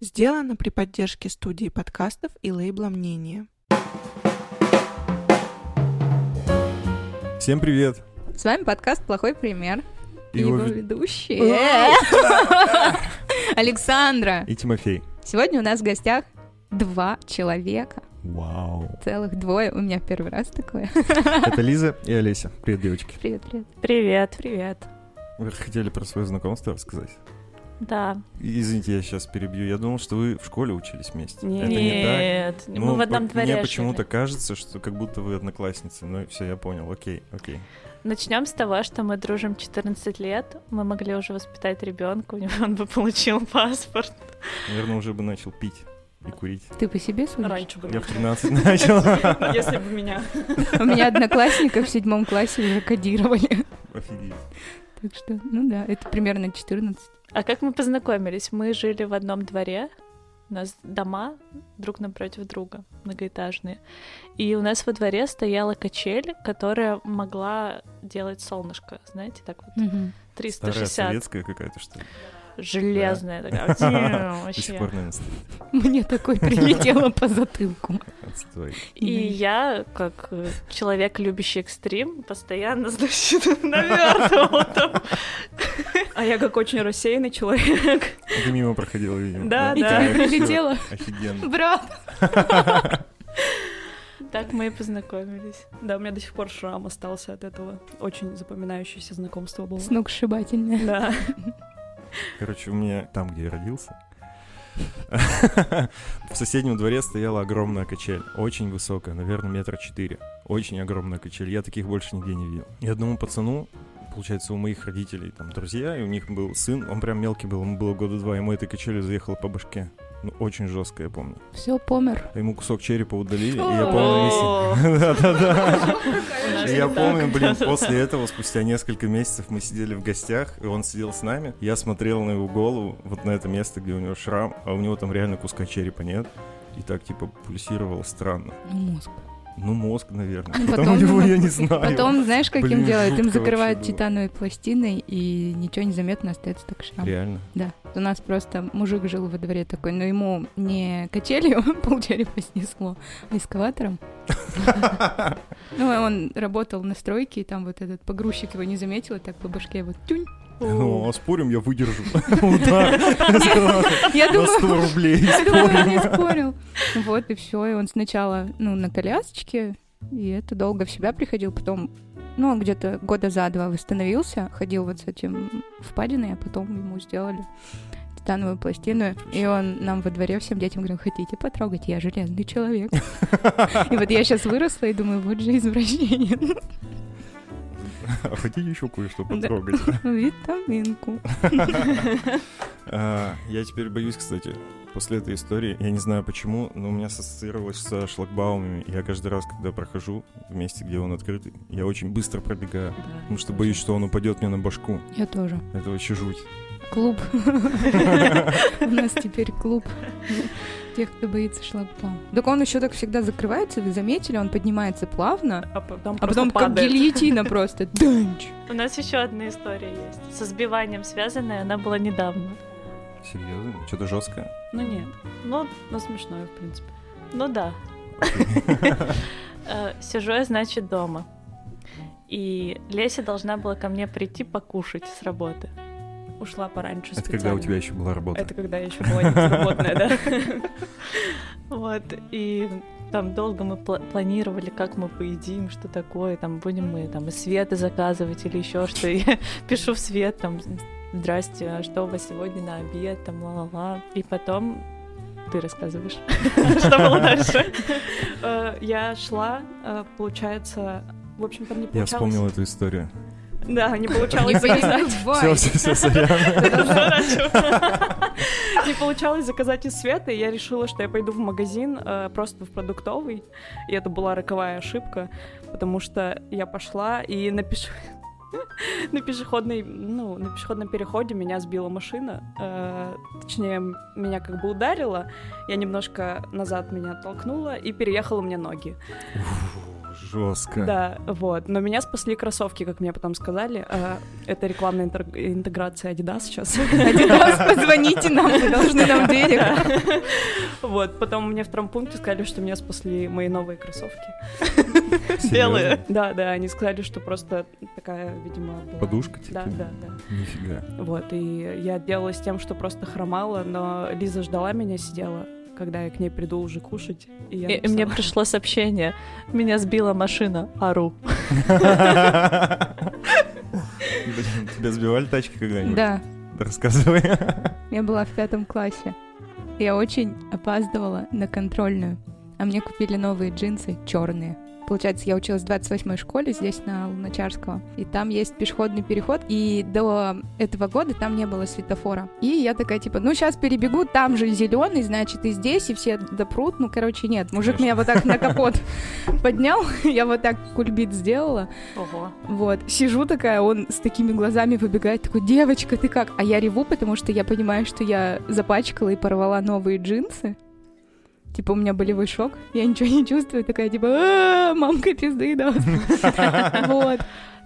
Сделано при поддержке студии подкастов и лейбла «Мнение». Всем привет! С вами подкаст «Плохой пример». И его его ве- ведущие. Александра. И Тимофей. Сегодня у нас в гостях два человека. Вау. Целых двое. У меня первый раз такое. Это Лиза и Олеся. Привет, девочки. Привет, привет. Привет. Привет. Вы хотели про свое знакомство рассказать? Да. Извините, я сейчас перебью. Я думал, что вы в школе учились вместе. Нет, Это не так? Нет, Ну, мы в одном по- дворе Мне почему-то жили. кажется, что как будто вы одноклассницы. Ну, все, я понял. Окей, окей. Начнем с того, что мы дружим 14 лет. Мы могли уже воспитать ребенка, у него он бы получил паспорт. Наверное, уже бы начал пить и курить. Ты по себе судишь? Раньше бы. Я в 13 начал. Если бы меня. У меня одноклассника в седьмом классе уже кодировали. Офигеть. Так что, ну да, это примерно 14. А как мы познакомились? Мы жили в одном дворе. У нас дома друг напротив друга, многоэтажные. И у нас во дворе стояла качель, которая могла делать солнышко, знаете, так вот, Старая 360. советская какая-то, что ли? Железная такая. До сих пор, наверное, стоит. Мне такой прилетело по затылку. Отстой. И я, как э, человек, любящий экстрим, постоянно, значит, навертывала там. А я как очень рассеянный человек. Ты мимо проходила, видимо. Да, И да. тебе Всё, прилетело. Офигенно. Брат! Так мы и познакомились. Да, у меня до сих пор шрам остался от этого. Очень запоминающееся знакомство было. Сногсшибательное. Да. Короче, у меня там, где я родился, в соседнем дворе стояла огромная качель, очень высокая, наверное, метра четыре. Очень огромная качель, я таких больше нигде не видел. И одному пацану, получается, у моих родителей там друзья, и у них был сын, он прям мелкий был, ему было года два, ему этой качелью заехала по башке. Ну, очень жестко, я помню. Все, помер. А Ему кусок черепа удалили, и я помню... Да-да-да. Я помню, блин, после этого, спустя несколько месяцев мы сидели в гостях, и он сидел с нами. Я смотрел на его голову, вот на это место, где у него шрам, а у него там реально куска черепа нет. И так, типа, пульсировало странно. Ну, мозг. Ну, мозг, наверное. Ну, Потом потом его ему- я не знаю. Потом, знаешь, как Блин, им делают? Им закрывают было. титановой пластиной, и ничего не заметно, остается только шрам. Реально. Да. У нас просто мужик жил во дворе такой, но ему не качелью полчерепа снесло, а эскаватором. Ну, он работал на стройке, и там вот этот погрузчик его не заметил, и так по башке вот тюнь. Ну, а спорим, я выдержу. Удар. Я думаю, 100 рублей. спорим. спорил. Вот, и все. И он сначала, ну, на колясочке, и это долго в себя приходил, потом ну, он где-то года за два восстановился, ходил вот с этим впадиной, а потом ему сделали титановую пластину, и он нам во дворе всем детям говорил, хотите потрогать, я железный человек. И вот я сейчас выросла и думаю, вот же извращение. А хотите еще кое-что потрогать? Витаминку. А, Я теперь боюсь, кстати, после этой истории, я не знаю почему, но у меня ассоциировалось со шлагбаумами. Я каждый раз, когда прохожу в месте, где он открытый, я очень быстро пробегаю, потому что боюсь, что он упадет мне на башку. Я тоже. Это вообще жуть. Клуб. У нас теперь клуб тех, кто боится шлагбаум. Так он еще так всегда закрывается, вы заметили, он поднимается плавно, А потом а потом как гильотина просто. У нас еще одна история есть. Со сбиванием связанная, она была недавно. Серьезно? Что-то жесткое? Ну нет. Ну, ну смешное, в принципе. Ну да. Э, Сижу я, значит, дома. И Леся должна была ко мне прийти покушать с работы. Ушла пораньше Это когда у специально. тебя еще была работа. Это когда я еще была безработная, да. Вот, и там долго мы пла- планировали, как мы поедим, что такое, там будем мы там и Светы заказывать или еще что. Я пишу в Свет, там, здрасте, а что у вас сегодня на обед, там, ла-ла-ла. И потом ты рассказываешь, что было дальше. Э, Я шла, э, получается, в общем, там не Я получалось. вспомнил эту историю. Да, не получалось заказать. Все, все, все. Не получалось заказать из света, и я решила, что я пойду в магазин, э, просто в продуктовый. И это была роковая ошибка, потому что я пошла и на пеш- на пешеходной, ну, на пешеходном переходе меня сбила машина, э, точнее, меня как бы ударила, я немножко назад меня оттолкнула и переехала мне ноги. Жестко. Да, вот. Но меня спасли кроссовки, как мне потом сказали. Э, Это рекламная интеграция Adidas сейчас. Адидас, позвоните нам, вы должны нам денег. Вот, потом мне в травмпункте сказали, что меня спасли мои новые кроссовки. Белые. Да, да, они сказали, что просто такая, видимо, Подушка, типа? Да, да, да. Нифига. Вот, и я отделалась тем, что просто хромала, но Лиза ждала меня, сидела, когда я к ней приду уже кушать. И, я И, и мне пришло сообщение. Меня сбила машина. Ару. Блин, тебя сбивали тачки когда-нибудь? Да, Рассказывай. я была в пятом классе. Я очень опаздывала на контрольную, а мне купили новые джинсы черные. Получается, я училась в 28-й школе здесь, на Луначарского, и там есть пешеходный переход, и до этого года там не было светофора. И я такая, типа, ну, сейчас перебегу, там же зеленый, значит, и здесь, и все допрут. Ну, короче, нет, мужик Конечно. меня вот так на капот поднял, я вот так кульбит сделала, Ого. вот, сижу такая, он с такими глазами выбегает, такой, девочка, ты как? А я реву, потому что я понимаю, что я запачкала и порвала новые джинсы. Типа, у меня болевой шок, я ничего не чувствую, такая, типа, «А, мамка пизды даст. Вот.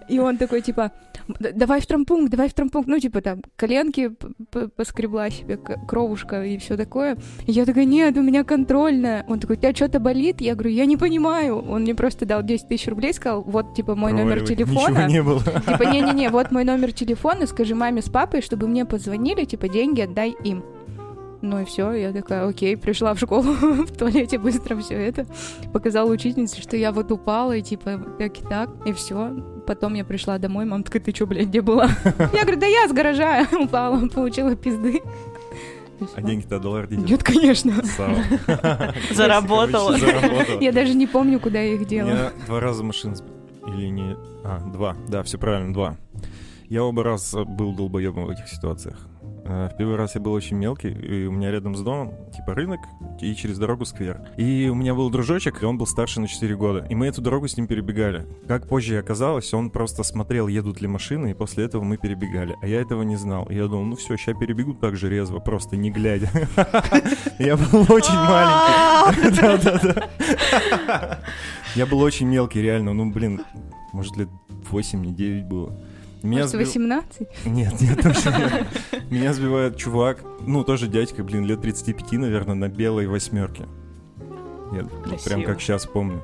И он такой, типа, «Д- давай в трампункт, давай в трампункт. Ну, типа, там, коленки поскребла себе, кровушка и все такое. И я такая, нет, у меня контрольная. Он такой, у тебя что-то болит? Я говорю, я не понимаю. Он мне просто дал 10 тысяч рублей, сказал, вот, типа, мой номер телефона. Ничего не было. Типа, не-не-не, вот мой номер телефона, скажи маме с папой, чтобы мне позвонили, типа, деньги отдай им. Ну и все, я такая, окей, пришла в школу, в туалете быстро все это, показала учительнице, что я вот упала, и типа, так и так, и все. Потом я пришла домой, мама такая, ты что, блядь, где была? Я говорю, да я с гаража упала, получила пизды. А деньги-то отдала родителям? Нет, конечно. Заработала. Я даже не помню, куда я их делала. Я два раза машин. Или не... А, два. Да, все правильно, два. Я оба раза был долбоебом в этих ситуациях. Э, В первый раз я был очень мелкий, и у меня рядом с домом, типа, рынок, и через дорогу сквер. И у меня был дружочек, и он был старше на 4 года. И мы эту дорогу с ним перебегали. Как позже оказалось, он просто смотрел, едут ли машины, и после этого мы перебегали. А я этого не знал. И я думал, ну все, сейчас перебегут так же резво, просто не глядя. Я был очень маленький. Да-да-да. Я был очень мелкий, реально. Ну, блин, может, лет 8, не 9 было. Меня Может, сбил- 18? Нет, нет, точно нет. Меня сбивает чувак, ну, тоже дядька, блин, лет 35, наверное, на белой восьмерке. Нет, вот прям Красиво. как сейчас помню.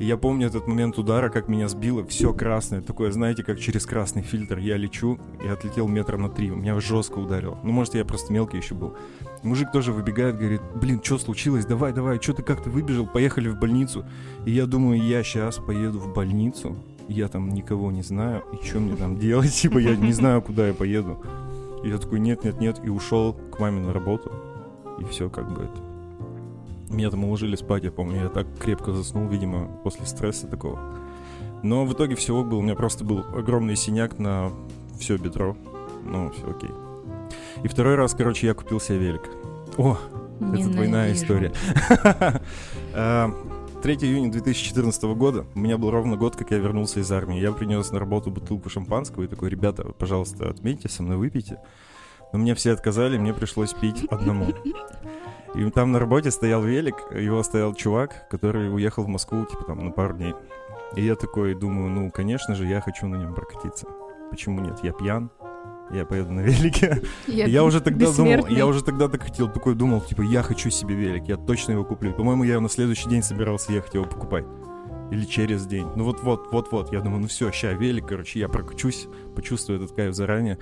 И я помню этот момент удара, как меня сбило, все красное, такое, знаете, как через красный фильтр. Я лечу и отлетел метра на три, меня жестко ударило. Ну, может, я просто мелкий еще был. Мужик тоже выбегает, говорит, блин, что случилось, давай, давай, что ты как-то выбежал, поехали в больницу. И я думаю, я сейчас поеду в больницу, я там никого не знаю, и что мне там делать, типа, я не знаю, куда я поеду. И я такой, нет, нет, нет, и ушел к маме на работу, и все как бы это. Меня там уложили спать, я помню, я так крепко заснул, видимо, после стресса такого. Но в итоге всего был, у меня просто был огромный синяк на все бедро. Ну, все окей. И второй раз, короче, я купил себе велик. О, это двойная Ненавижу. история. А, 3 июня 2014 года, у меня был ровно год, как я вернулся из армии. Я принес на работу бутылку шампанского и такой, ребята, пожалуйста, отметьте, со мной выпейте. Но мне все отказали, мне пришлось пить одному. И там на работе стоял велик, его стоял чувак, который уехал в Москву, типа там, на пару дней. И я такой думаю, ну, конечно же, я хочу на нем прокатиться. Почему нет? Я пьян, я поеду на велике. Я уже тогда думал, я уже тогда так хотел, такой думал, типа, я хочу себе велик, я точно его куплю. По-моему, я на следующий день собирался ехать его покупать. Или через день. Ну вот-вот, вот-вот. Я думаю, ну все, ща велик, короче, я прокачусь, почувствую этот кайф заранее.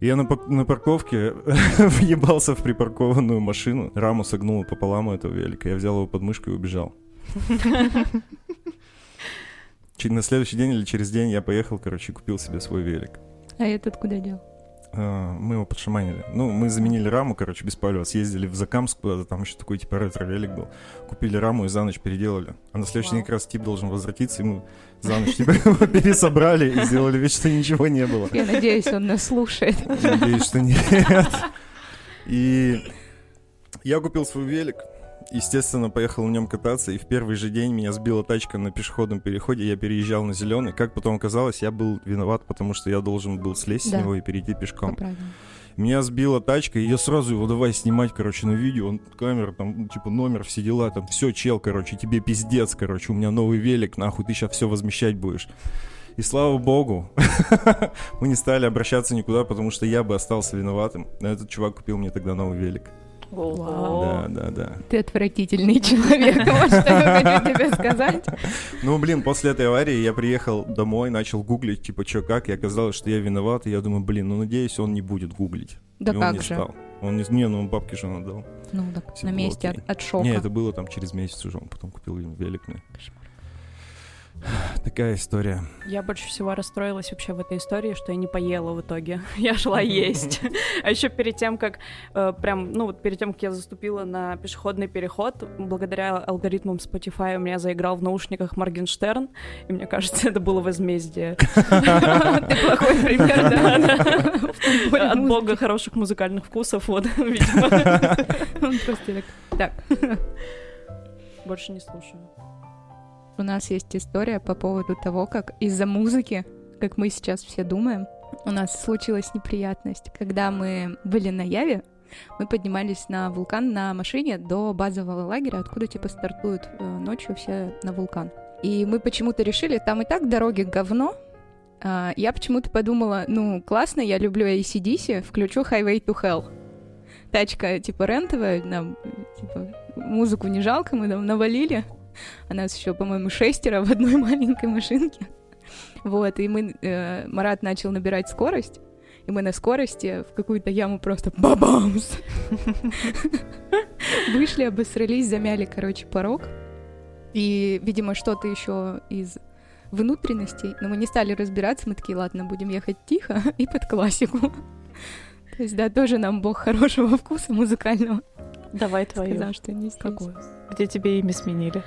И я на, на парковке въебался в припаркованную машину, раму согнул пополам этого велика. Я взял его под мышку и убежал. Чи- На следующий день или через день я поехал, короче, купил себе свой велик. А этот куда дел? А, Мы его подшаманили. Ну, мы заменили раму, короче, без палева. Съездили в Закамск куда-то, там еще такой типа ретро-велик был. Купили раму и за ночь переделали. А на следующий день как раз тип должен возвратиться, и мы за ночь типа его пересобрали и сделали вид, что ничего не было. Я надеюсь, он нас слушает. Надеюсь, что нет. И я купил свой велик. Естественно, поехал на нем кататься, и в первый же день меня сбила тачка на пешеходном переходе, я переезжал на зеленый. Как потом оказалось, я был виноват, потому что я должен был слезть с Да. него и перейти пешком. Правильно. Меня сбила тачка, и я сразу его давай снимать, короче, на видео. Он, камера, там, ну, типа, номер, все дела, там, все, чел, короче, тебе пиздец, короче, у меня новый велик, нахуй, ты сейчас все возмещать будешь. И слава богу, мы не стали обращаться никуда, потому что я бы остался виноватым. Но этот чувак купил мне тогда новый велик. Да, да, да. Ты отвратительный человек, вот что я хочу тебе сказать. Ну, блин, после этой аварии я приехал домой, начал гуглить, типа, что как, и оказалось, что я виноват, и я думаю, блин, ну, надеюсь, он не будет гуглить. Да и он как не же? стал. Он не, не, ну, он бабки же отдал. Ну, так Всё на месте от, от шока. Не, это было там через месяц уже, он потом купил велик мне. Такая история. Я больше всего расстроилась вообще в этой истории, что я не поела в итоге. Я шла есть. А еще перед тем, как э, прям, ну вот перед тем, как я заступила на пешеходный переход, благодаря алгоритмам Spotify у меня заиграл в наушниках Моргенштерн, и мне кажется, это было возмездие. Ты плохой пример, да? От бога хороших музыкальных вкусов, вот, видимо. Он просто так, так. Больше не слушаю. У нас есть история по поводу того, как из-за музыки, как мы сейчас все думаем, у нас случилась неприятность. Когда мы были на Яве, мы поднимались на вулкан на машине до базового лагеря, откуда типа стартуют э, ночью все на вулкан. И мы почему-то решили, там и так дороги говно. А, я почему-то подумала, ну, классно, я люблю ACDC, включу Highway to Hell. Тачка, типа, рентовая, нам, типа, музыку не жалко, мы там навалили. А нас еще, по-моему, шестеро в одной маленькой машинке. Вот, и мы, э, Марат начал набирать скорость, и мы на скорости в какую-то яму просто бабамс! Вышли, обосрались, замяли, короче, порог. И, видимо, что-то еще из внутренностей, но мы не стали разбираться, мы такие, ладно, будем ехать тихо и под классику. То есть, да, тоже нам бог хорошего вкуса музыкального Давай твою. сказал, что не здесь. Какую? Где тебе имя сменили?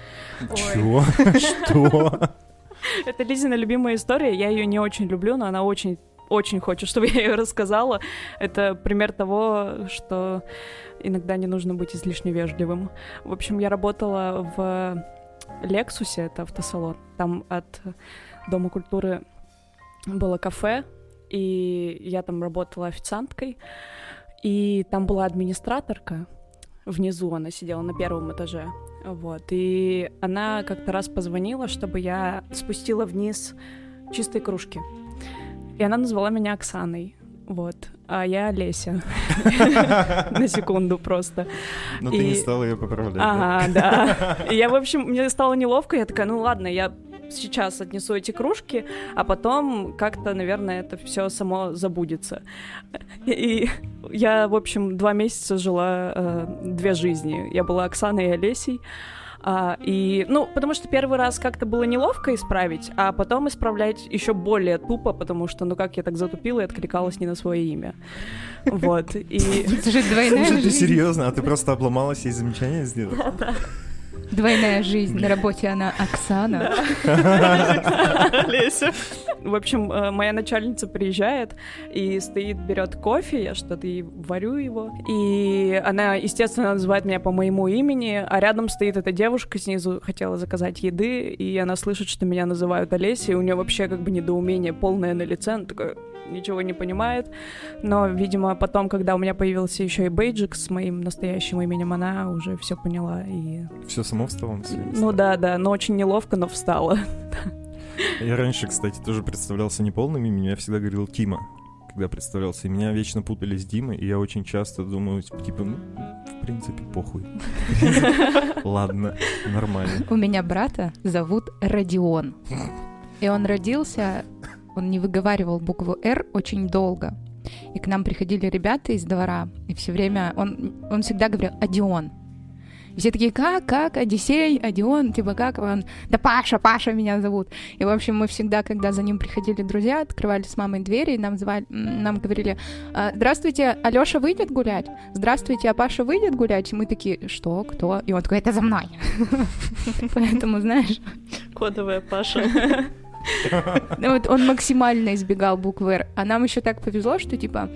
Чего? Что? Это Лизина любимая история. Я ее не очень люблю, но она очень очень хочет, чтобы я ее рассказала. Это пример того, что иногда не нужно быть излишне вежливым. В общем, я работала в Лексусе, это автосалон. Там от Дома культуры было кафе, и я там работала официанткой. И там была администраторка. Внизу она сидела на первом этаже. Вот. И она как-то раз позвонила, чтобы я спустила вниз чистые кружки. И она назвала меня Оксаной. Вот. А я Леся. На секунду просто. Но ты не стала ее поправлять? Ага, да. И я, в общем, мне стало неловко, я такая, ну ладно, я сейчас отнесу эти кружки, а потом как-то, наверное, это все само забудется. И я, в общем, два месяца жила э, две жизни. Я была Оксаной и Олесей. А, и, ну, потому что первый раз как-то было неловко исправить, а потом исправлять еще более тупо, потому что, ну, как я так затупила и откликалась не на свое имя. Вот. И Это же двойная Слушай, ты жизнь. серьезно? А ты просто обломалась и замечания сделала? Двойная жизнь. На работе она Оксана. Леся. В общем, э, моя начальница приезжает и стоит, берет кофе, я что-то ей варю его. И она, естественно, называет меня по моему имени, а рядом стоит эта девушка снизу, хотела заказать еды, и она слышит, что меня называют Олесей, и у нее вообще как бы недоумение полное на лице, она такая ничего не понимает. Но, видимо, потом, когда у меня появился еще и бейджик с моим настоящим именем, она уже все поняла и... Все само встало на свои места? Ну да, да, но очень неловко, но встала. Я раньше, кстати, тоже представлялся не полным именем, я всегда говорил Тима, когда представлялся. И меня вечно путали с Димой, и я очень часто думаю, типа, ну, в принципе, похуй. Ладно, нормально. У меня брата зовут Родион. И он родился, он не выговаривал букву «Р» очень долго. И к нам приходили ребята из двора, и все время он, он всегда говорил «Одион». И все такие, как, как, Одиссей, Одион, типа как он? Да Паша, Паша меня зовут. И, в общем, мы всегда, когда за ним приходили друзья, открывали с мамой двери, и нам, звали, нам говорили, «А, здравствуйте, Алёша выйдет гулять? Здравствуйте, а Паша выйдет гулять? И мы такие, что, кто? И он такой, это за мной. Поэтому, знаешь, Кодовая Паша. ну вот он максимально избегал буквы «Р». А нам еще так повезло, что, типа,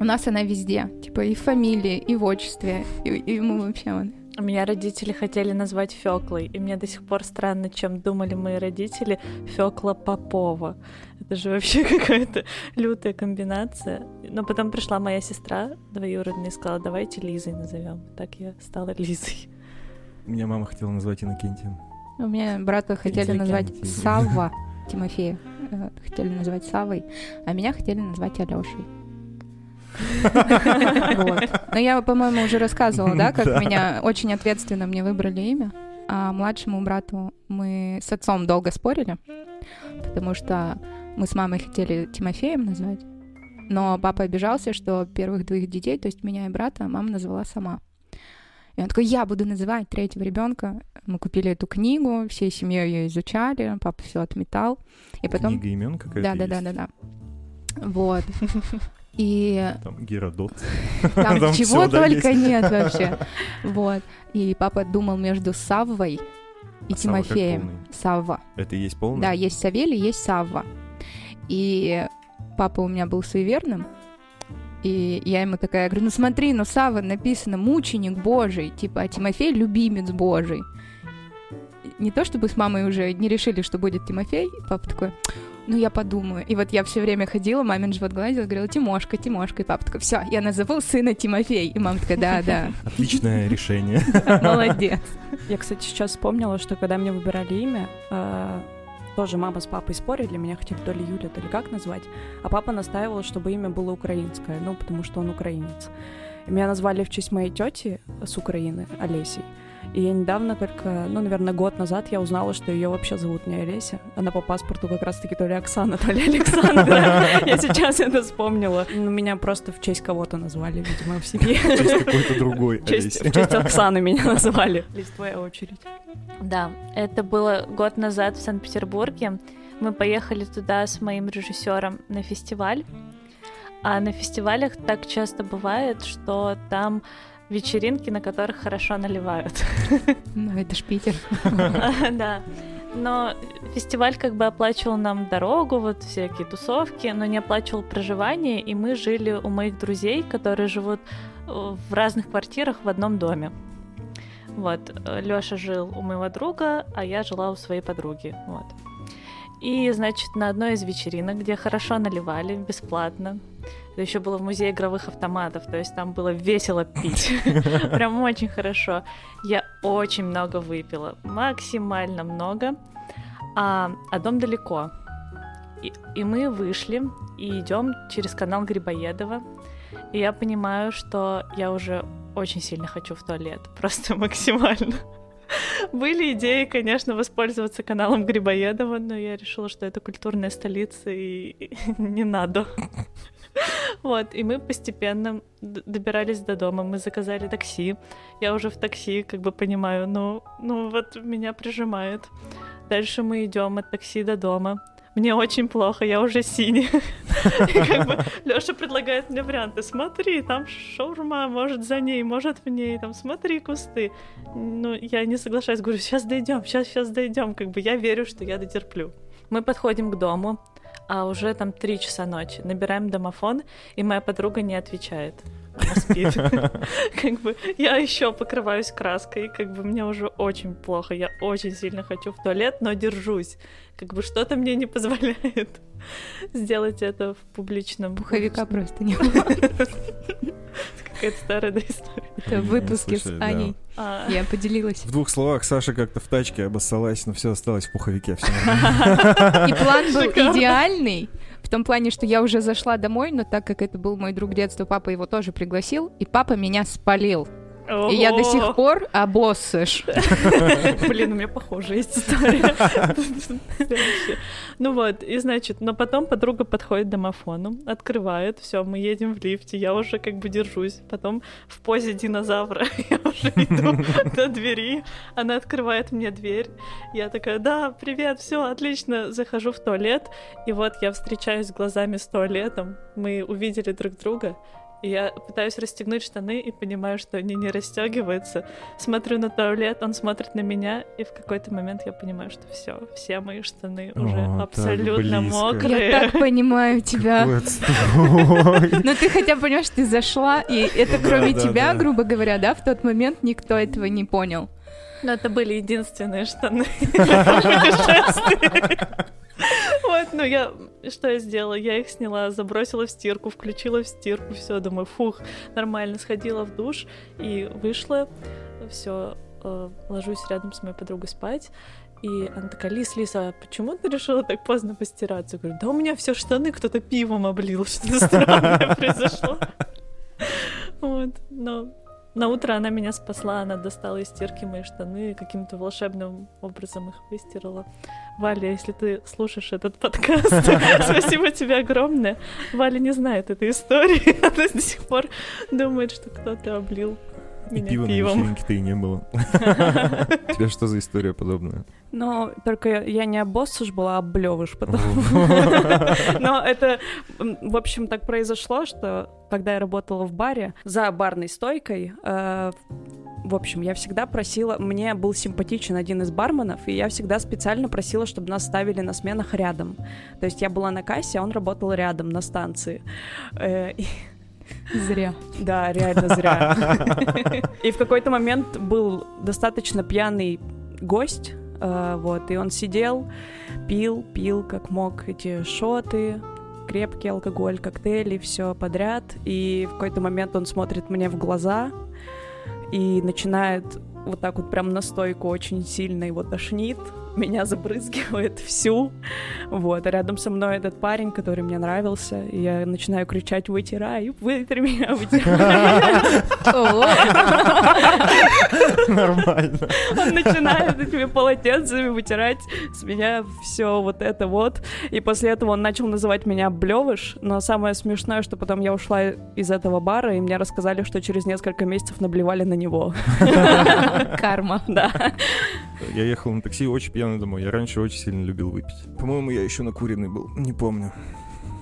у нас она везде. Типа и в фамилии, и в отчестве. И, и мы вообще... Меня родители хотели назвать Феклой, и мне до сих пор странно, чем думали мои родители Фекла Попова. Это же вообще какая-то лютая комбинация. Но потом пришла моя сестра двоюродная и сказала, давайте Лизой назовем. Так я стала Лизой. Меня мама хотела назвать Иннокентием. У меня брата хотели назвать Савва Тимофея. э, Хотели назвать Савой, а меня хотели назвать Алешей. Но я, по-моему, уже рассказывала, да, как меня очень ответственно мне выбрали имя. А младшему брату мы с отцом долго спорили, потому что мы с мамой хотели Тимофеем назвать. Но папа обижался, что первых двоих детей, то есть меня и брата, мама назвала сама. И он такой, я буду называть третьего ребенка. Мы купили эту книгу, всей семьей ее изучали, папа все отметал. И потом... Книга имен какая-то Да, да, да, да, да. Вот. И Там Геродот. там, Там чего только есть. нет вообще. Вот. И папа думал между Саввой и А Тимофеем. Савва. Это и есть полный? Да, есть Савелий, есть Савва. И папа у меня был суеверным, и я ему такая говорю, ну смотри, ну Савва написано мученик Божий, типа, а Тимофей любимец Божий. Не то чтобы с мамой уже не решили, что будет Тимофей, папа такой, ну я подумаю. И вот я все время ходила, мамин живот гладила, говорила, Тимошка, Тимошка. И папа такой, все, я назову сына Тимофей. И мама такая, да, да, Отличное решение. молодец. Я, кстати, сейчас вспомнила, что когда мне выбирали имя, э, тоже мама с папой спорили, меня хотели то ли Юля, то ли как назвать, а папа настаивал, чтобы имя было украинское, ну, потому что он украинец. Меня назвали в честь моей тети с Украины, Олесей. И я недавно только, ну, наверное, год назад я узнала, что ее вообще зовут не Олеся. Она по паспорту как раз-таки то ли Оксана, то ли Александра. Я сейчас это вспомнила. Ну, Меня просто в честь кого-то назвали, видимо, в семье. В честь какой-то другой В честь, Олеси. в честь Оксаны меня назвали. Лиз, твоя очередь. Да, это было год назад в Санкт-Петербурге. Мы поехали туда с моим режиссером на фестиваль. А на фестивалях так часто бывает, что там вечеринки, на которых хорошо наливают. Ну, это ж Питер. Да. Но фестиваль как бы оплачивал нам дорогу, вот всякие тусовки, но не оплачивал проживание, и мы жили у моих друзей, которые живут э, в разных квартирах в одном доме. Вот, Лёша жил у моего друга, а я жила у своей подруги, вот. И, значит, на одной из вечеринок, где хорошо наливали, бесплатно, это еще было в музее игровых автоматов, то есть там было весело пить. Прям очень хорошо. Я очень много выпила, максимально много. А, а дом далеко. И, и мы вышли и идем через канал Грибоедова. И я понимаю, что я уже очень сильно хочу в туалет. Просто максимально. Были идеи, конечно, воспользоваться каналом Грибоедова, но я решила, что это культурная столица и не надо. Вот, и мы постепенно добирались до дома, мы заказали такси. Я уже в такси, как бы понимаю, ну, ну вот меня прижимает. Дальше мы идем от такси до дома. Мне очень плохо, я уже бы Лёша предлагает мне варианты. Смотри, там шаурма, может за ней, может в ней, там смотри кусты. Ну, я не соглашаюсь, говорю, сейчас дойдем, сейчас, сейчас дойдем. Как бы я верю, что я дотерплю. Мы подходим к дому, а уже там три часа ночи. Набираем домофон, и моя подруга не отвечает. Она спит. Как бы я еще покрываюсь краской, как бы мне уже очень плохо. Я очень сильно хочу в туалет, но держусь. Как бы что-то мне не позволяет сделать это в публичном. Пуховика просто не было. Какая-то старая да, история. Это в выпуске с. Аней. А, Я поделилась. В двух словах, Саша как-то в тачке обоссалась, но все осталось в пуховике. И план был идеальный. В том плане, что я уже зашла домой, но так как это был мой друг детства, папа его тоже пригласил, и папа меня спалил. И я до сих пор обоссышь. Блин, у меня похожая есть история. Ну вот, и значит, но потом подруга подходит к домофону, открывает, все, мы едем в лифте, я уже как бы держусь. Потом в позе динозавра я уже иду до двери, она открывает мне дверь. Я такая, да, привет, все, отлично, захожу в туалет. И вот я встречаюсь глазами с туалетом, мы увидели друг друга, я пытаюсь расстегнуть штаны и понимаю, что они не расстегиваются. Смотрю на туалет, он смотрит на меня, и в какой-то момент я понимаю, что все, все мои штаны уже О, абсолютно мокрые. Я так понимаю тебя. Но ты хотя бы понимаешь, ты зашла, и это кроме тебя, грубо говоря, да, в тот момент никто этого не понял. Но это были единственные штаны. Вот, ну я, что я сделала? Я их сняла, забросила в стирку, включила в стирку, все, думаю, фух, нормально, сходила в душ и вышла, все, ложусь рядом с моей подругой спать, и она такая, Лис, Лиса, а почему ты решила так поздно постираться? Я говорю, да у меня все штаны кто-то пивом облил, что-то странное произошло. Вот, но на утро она меня спасла, она достала из стирки мои штаны, каким-то волшебным образом их выстирала. Валя, если ты слушаешь этот подкаст, спасибо тебе огромное. Валя не знает этой истории, она до сих пор думает, что кто-то облил И меня пива на пивом. вечеринке-то и не было. У тебя что за история подобная? Но только я не обоссыш была, а облевыш потом. Но это, в общем, так произошло, что когда я работала в баре за барной стойкой, э, в общем, я всегда просила, мне был симпатичен один из барменов, и я всегда специально просила, чтобы нас ставили на сменах рядом. То есть я была на кассе, а он работал рядом на станции. Э, Зря. да, реально зря. И в какой-то момент был достаточно пьяный гость, вот, и он сидел, пил, пил как мог эти шоты, крепкий алкоголь, коктейли, все подряд. И в какой-то момент он смотрит мне в глаза и начинает вот так вот прям на стойку очень сильно его тошнит, меня забрызгивает всю, вот, а рядом со мной этот парень, который мне нравился, и я начинаю кричать «Вытирай, вытри меня, вытирай!» Нормально. Он начинает этими полотенцами вытирать с меня все вот это вот. И после этого он начал называть меня Блевыш. Но самое смешное, что потом я ушла из этого бара, и мне рассказали, что через несколько месяцев наблевали на него. Карма. Да. Я ехал на такси очень пьяный домой. Я раньше очень сильно любил выпить. По-моему, я еще накуренный был. Не помню.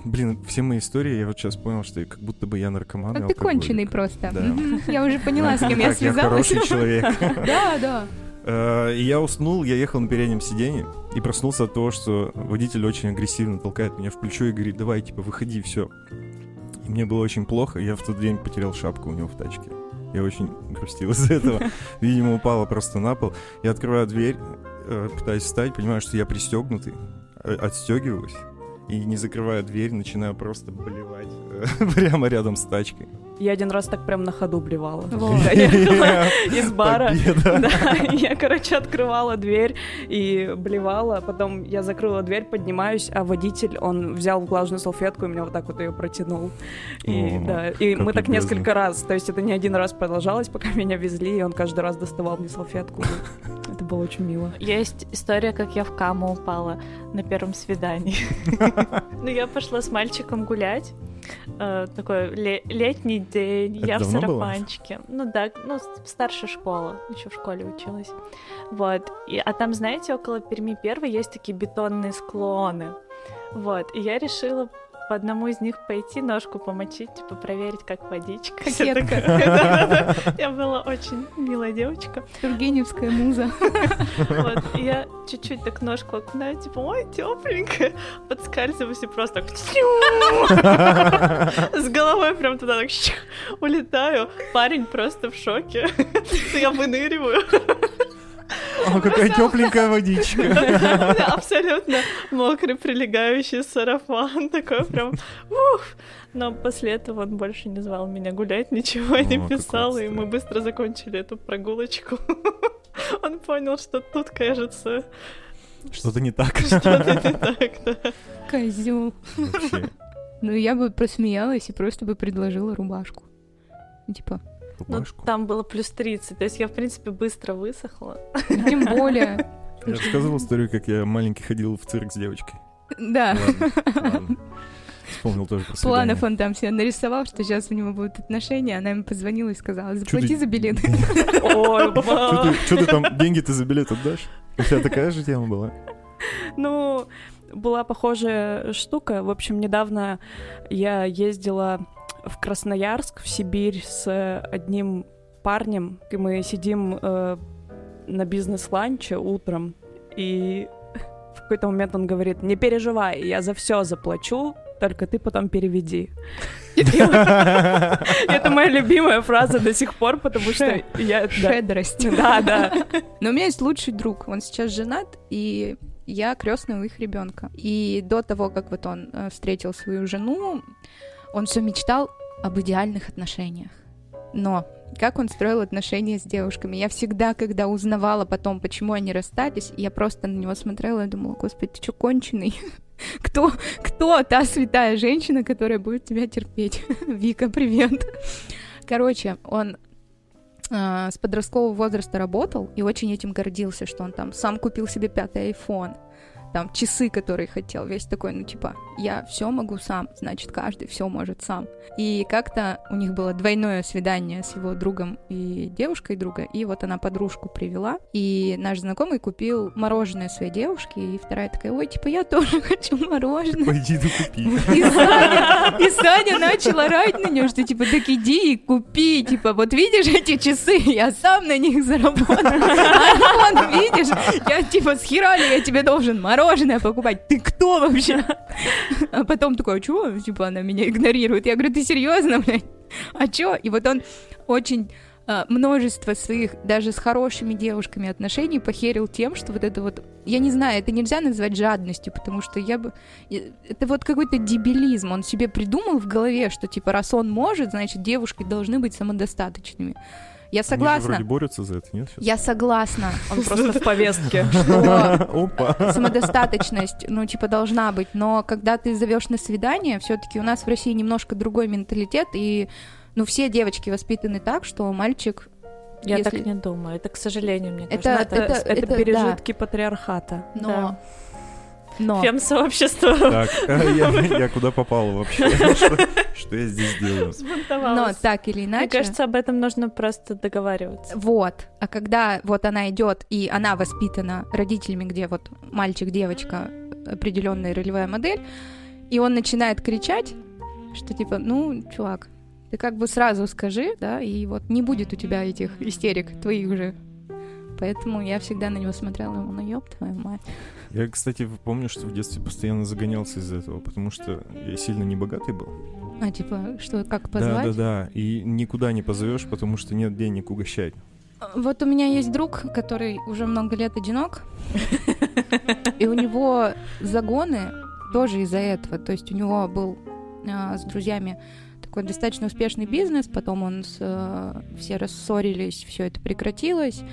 Блин, все мои истории, я вот сейчас понял, что как будто бы я наркоман Ну ты конченый просто. Да. Я уже поняла, с кем я Так, я связалась. хороший человек. Да, да. Э, И я уснул, я ехал на переднем сиденье и проснулся от того, что водитель очень агрессивно толкает меня в плечо и говорит, давай, типа, выходи, все. И мне было очень плохо, я в тот день потерял шапку у него в тачке. Я очень грустил из-за этого. Видимо, упала просто на пол. Я открываю дверь, э, пытаюсь встать, понимаю, что я пристегнутый, э, отстегиваюсь. И не закрывая дверь, начинаю просто болевать э, прямо рядом с тачкой. Я один раз так прям на ходу блевала. Вот. Когда я ехала из бара. Да, я, короче, открывала дверь и блевала, потом я закрыла дверь, поднимаюсь, а водитель, он взял влажную салфетку и мне вот так вот ее протянул. И, да, мы так несколько раз, то есть это не один раз продолжалось, пока меня везли, и он каждый раз доставал мне салфетку. Было очень мило. Есть история, как я в каму упала на первом свидании. Ну, я пошла с мальчиком гулять. э, Такой ле- летний день, я в сарафанчике. Ну да, ну, старшая школа, еще в школе училась. Вот. А там, знаете, около Перми первой есть такие бетонные склоны. Вот. И я решила по одному из них пойти, ножку помочить, типа проверить, как водичка. Кокетка. Я была очень милая девочка. Тургеневская муза. Вот, я чуть-чуть так ножку окунаю, типа, ой, тепленькая, подскальзываюсь и просто с головой прям туда так улетаю. Парень просто в шоке. Я выныриваю. О, какая тепленькая водичка. Абсолютно мокрый прилегающий сарафан, такой прям ух. Но после этого он больше не звал меня гулять, ничего не писал, и мы быстро закончили эту прогулочку. Он понял, что тут, кажется, Что-то не так. что-то не так, да. Козел. Вообще. Ну, я бы просмеялась и просто бы предложила рубашку. Ну, Ну, там было плюс 30, то есть я, в принципе, быстро высохла. тем более. Я рассказывал историю, как я маленький ходил в цирк с девочкой. Да. Ладно, ладно. Вспомнил тоже про Планов он там себе нарисовал, что сейчас у него будут отношения. Она ему позвонила и сказала, заплати ты- за билет. Ба. ты, ты там деньги-то за билет отдашь? У тебя такая же тема была? Ну, была похожая штука. В общем, недавно я ездила в Красноярск, в Сибирь с одним парнем, и мы сидим э, на бизнес-ланче утром, и в какой-то момент он говорит, не переживай, я за все заплачу, только ты потом переведи. Это моя любимая фраза до сих пор, потому что я... Щедрость. Да, да. Но у меня есть лучший друг, он сейчас женат, и я крестная у их ребенка. И до того, как вот он э, встретил свою жену, он все мечтал об идеальных отношениях. Но как он строил отношения с девушками. Я всегда, когда узнавала потом, почему они расстались, я просто на него смотрела и думала, господи, ты что, конченый? Кто, кто та святая женщина, которая будет тебя терпеть? Вика, привет. Короче, он э, с подросткового возраста работал и очень этим гордился, что он там сам купил себе пятый iPhone там часы, которые хотел, весь такой, ну типа, я все могу сам, значит, каждый все может сам. И как-то у них было двойное свидание с его другом и девушкой друга, и вот она подружку привела, и наш знакомый купил мороженое своей девушке, и вторая такая, ой, типа, я тоже хочу мороженое. Пойди да купи. И Саня, и Саня начала орать на нее, что типа, так иди и купи, типа, вот видишь эти часы, я сам на них заработал. А вон, видишь, я типа, с хера ли я тебе должен мороженое мороженое покупать. Ты кто вообще? А потом такой, а чё? Типа она меня игнорирует. Я говорю, ты серьезно, блядь? А чё? И вот он очень а, множество своих, даже с хорошими девушками отношений похерил тем, что вот это вот, я не знаю, это нельзя назвать жадностью, потому что я бы, это вот какой-то дебилизм, он себе придумал в голове, что типа раз он может, значит девушки должны быть самодостаточными. Я согласна. Они борются за это, нет? Я согласна. Он просто в повестке. Что самодостаточность, ну, типа, должна быть. Но когда ты зовешь на свидание, все-таки у нас в России немножко другой менталитет, и ну, все девочки воспитаны так, что мальчик я если... так не думаю. Это, к сожалению, мне это, кажется, это, это, это, это пережитки да. патриархата. Но да. Но... Фем-сообщество. Так, я, я куда попала вообще? Что, что я здесь делаю? Но так или иначе... Мне кажется, об этом нужно просто договариваться. Вот. А когда вот она идет, и она воспитана родителями, где вот мальчик, девочка, определенная ролевая модель, и он начинает кричать, что типа, ну, чувак, ты как бы сразу скажи, да, и вот не будет у тебя этих истерик твоих же. Поэтому я всегда на него смотрела, ну, ёб твою мать. Я, кстати, помню, что в детстве постоянно загонялся из-за этого, потому что я сильно не богатый был. А, типа, что, как позвать? Да, да, да. И никуда не позовешь, потому что нет денег угощать. Вот у меня есть друг, который уже много лет одинок, и у него загоны тоже из-за этого. То есть у него был а, с друзьями такой достаточно успешный бизнес, потом он с, а, все рассорились, все это прекратилось.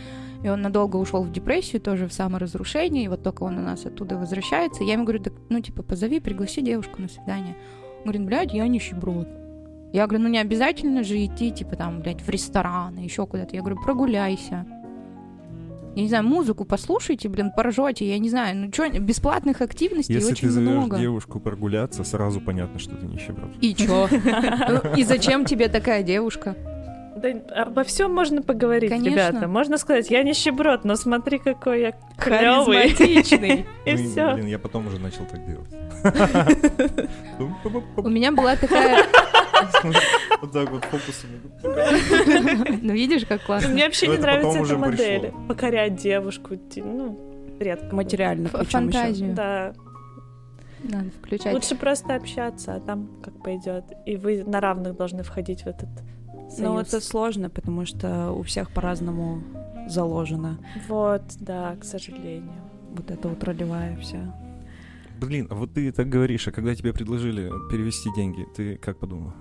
И он надолго ушел в депрессию, тоже в саморазрушение, и вот только он у нас оттуда возвращается. Я ему говорю, да, ну, типа, позови, пригласи девушку на свидание. Он говорит, блядь, я нищеброд. Я говорю, ну не обязательно же идти, типа, там, блядь, в ресторан, еще куда-то. Я говорю, прогуляйся. Я не знаю, музыку послушайте, блин, поржете, я не знаю, ну что, бесплатных активностей Если очень ты зовешь много. девушку прогуляться, сразу понятно, что ты нищеброд. И чё? Ну, и зачем тебе такая девушка? Да, обо всем можно поговорить, Конечно. ребята. Можно сказать, я нищеброд, но смотри, какой я клёвый. Харизматичный. И Ну, все. Блин, я потом уже начал так делать. У меня была такая... Вот так вот фокусом. Ну, видишь, как классно. Мне вообще не нравится эта модель. Покорять девушку, ну, редко. Материально. Фантазию Да. надо включать. Лучше просто общаться, а там как пойдет. И вы на равных должны входить в этот союз. Ну, это сложно, потому что у всех по-разному заложено. Вот, да, к сожалению. Вот это вот ролевая вся. Блин, а вот ты так говоришь, а когда тебе предложили перевести деньги, ты как подумала?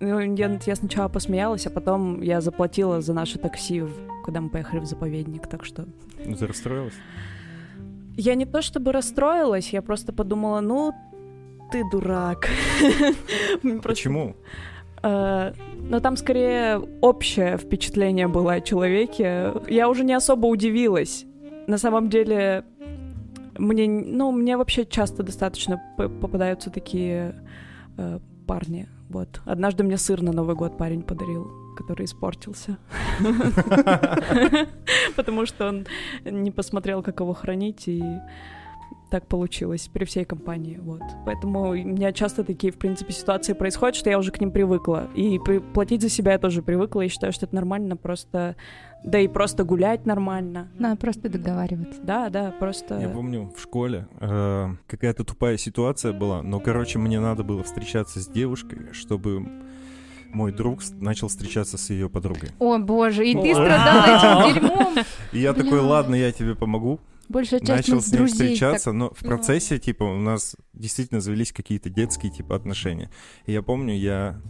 Ну, я, я сначала посмеялась, а потом я заплатила за наше такси, когда мы поехали в заповедник, так что... Ну, ты расстроилась? Я не то чтобы расстроилась, я просто подумала, ну, ты дурак. Почему? Э, Но там скорее общее впечатление было о человеке. Я уже не особо удивилась. На самом деле, мне, ну, мне вообще часто достаточно попадаются такие э, парни. Вот. Однажды мне сыр на Новый год парень подарил, который испортился. Потому что он не посмотрел, как его хранить, и так получилось при всей компании, вот. Поэтому у меня часто такие, в принципе, ситуации происходят, что я уже к ним привыкла. И при- платить за себя я тоже привыкла, и считаю, что это нормально, просто... Да и просто гулять нормально. Надо просто договариваться. Да, да, просто... Я помню, в школе э, какая-то тупая ситуация была, но, короче, мне надо было встречаться с девушкой, чтобы мой друг начал встречаться с ее подругой. О, боже, и ты страдал этим дерьмом. И я такой, ладно, я тебе помогу. Большая часть Начал с ней друзей встречаться, но в Ну. процессе, типа, у нас действительно завелись какие-то детские, типа, отношения. И я помню, я...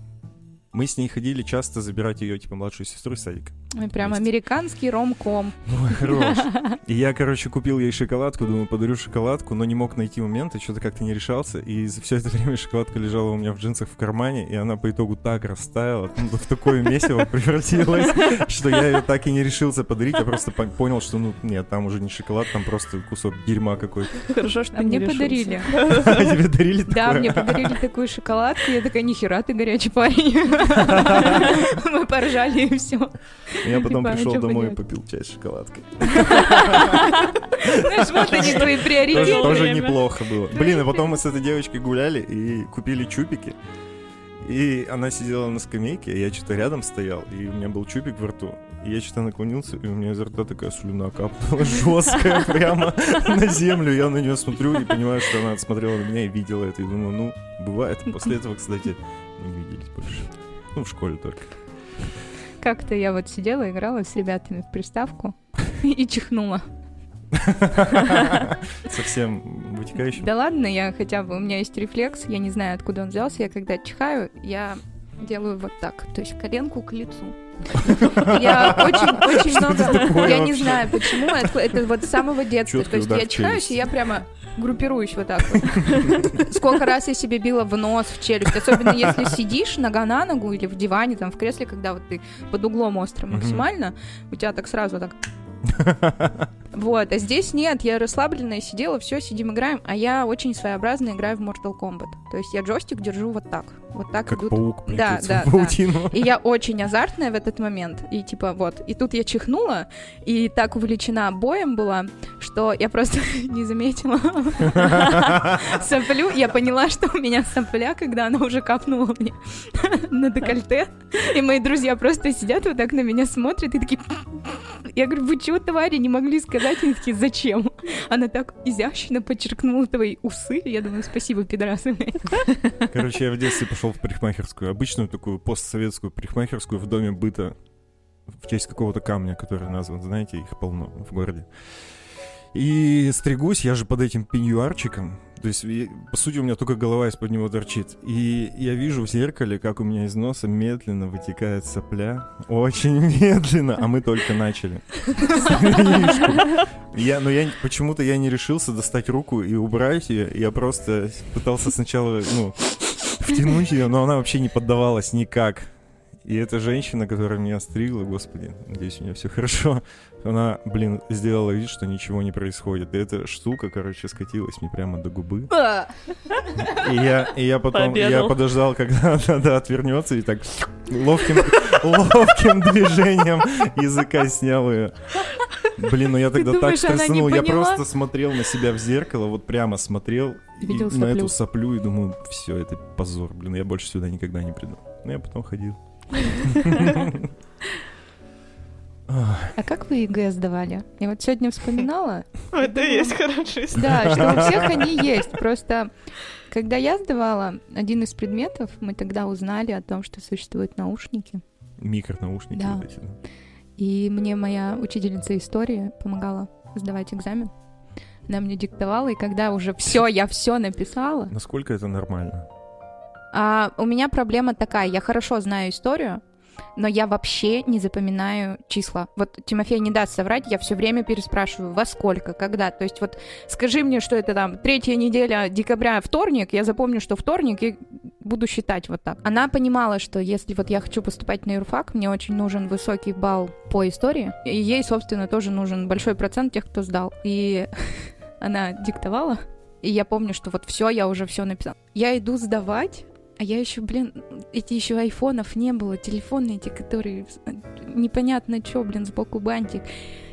Мы с ней ходили часто забирать ее, типа, младшую сестру из садика. Ой, Прям вместе. американский ромком. Ну, хорош. И я, короче, купил ей шоколадку, думаю, подарю шоколадку, но не мог найти момент, и что-то как-то не решался. И за все это время шоколадка лежала у меня в джинсах в кармане, и она по итогу так растаяла, ну, в такое месиво превратилась, что я ее так и не решился подарить. Я просто пон- понял, что, ну, нет, там уже не шоколад, там просто кусок дерьма какой-то. Хорошо, что А мне подарили. А тебе дарили Да, мне подарили такую шоколадку. Я такая, нихера, ты горячий парень. Мы поржали и все. Я потом Типа, а пришел домой и попил чай с шоколадкой. Знаешь, вот они твои Тоже, приоритеты. тоже неплохо было. Блин, и потом мы с этой девочкой гуляли и купили чупики. И она сидела на скамейке, а я что-то рядом стоял, и у меня был чупик во рту. И я что-то наклонился, и у меня изо рта такая слюна капнула жесткая прямо на землю. Я на нее смотрю и понимаю, что она смотрела на меня и видела это. И думаю, ну, бывает. После этого, кстати, мы не виделись больше. Ну, в школе только. Как-то я вот сидела, играла с ребятами в приставку и чихнула. Совсем вытекающий. Да ладно, я хотя бы, у меня есть рефлекс, я не знаю, откуда он взялся. Я когда чихаю, я делаю вот так, то есть коленку к лицу. Я очень-очень много... Я не знаю, почему. Это, вот с самого детства. То есть я чихаюсь, и я прямо группируюсь вот так вот. Сколько раз я себе била в нос, в челюсть. Особенно если сидишь нога на ногу или в диване, там, в кресле, когда вот ты под углом острым максимально, у тебя так сразу так вот, а здесь нет, я расслабленная сидела, все, сидим, играем, а я очень своеобразно играю в Mortal Kombat. То есть я джойстик держу вот так, вот так Как идут. паук Да, да, в паутину. И я очень азартная в этот момент. И типа вот, и тут я чихнула, и так увлечена боем была, что я просто не заметила соплю. Я поняла, что у меня сопля, когда она уже капнула мне на декольте. И мои друзья просто сидят вот так на меня смотрят и такие... Я говорю, вы чего, твари, не могли сказать? Они такие, зачем? Она так изящно подчеркнула твои усы. Я думаю, спасибо, пидорасы. Короче, я в детстве пошел в парикмахерскую, обычную такую постсоветскую парикмахерскую в доме быта в честь какого-то камня, который назван, знаете, их полно в городе. И стригусь, я же под этим пеньюарчиком, то есть, по сути, у меня только голова из-под него торчит. И я вижу в зеркале, как у меня из носа медленно вытекает сопля. Очень медленно, а мы только начали. Я, но я почему-то я не решился достать руку и убрать ее. Я просто пытался сначала, ну, втянуть ее, но она вообще не поддавалась никак. И эта женщина, которая меня стригла, господи, надеюсь, у нее все хорошо, она, блин, сделала вид, что ничего не происходит. И эта штука, короче, скатилась мне прямо до губы. И я, и я потом, я Пообедал. подождал, когда она да, отвернется, и так ловким, ловким движением языка снял ее. Блин, ну я тогда так думаешь, стрессанул, я просто смотрел на себя в зеркало, вот прямо смотрел и на эту соплю и думаю, все, это позор, блин, я больше сюда никогда не приду. Но я потом ходил. А как вы ЕГЭ сдавали? Я вот сегодня вспоминала, Это есть история. да, что у всех они есть. Просто, когда я сдавала один из предметов, мы тогда узнали о том, что существуют наушники. Микронаушники да. И мне моя учительница истории помогала сдавать экзамен. Она мне диктовала, и когда уже все, я все написала, Насколько это нормально? А у меня проблема такая, я хорошо знаю историю, но я вообще не запоминаю числа. Вот Тимофей не даст соврать, я все время переспрашиваю, во сколько, когда. То есть вот скажи мне, что это там третья неделя декабря, вторник, я запомню, что вторник, и буду считать вот так. Она понимала, что если вот я хочу поступать на юрфак, мне очень нужен высокий балл по истории, и ей, собственно, тоже нужен большой процент тех, кто сдал. И она диктовала, и я помню, что вот все, я уже все написала. Я иду сдавать, А я еще, блин, эти еще айфонов не было, телефоны эти, которые непонятно что, блин, сбоку бантик.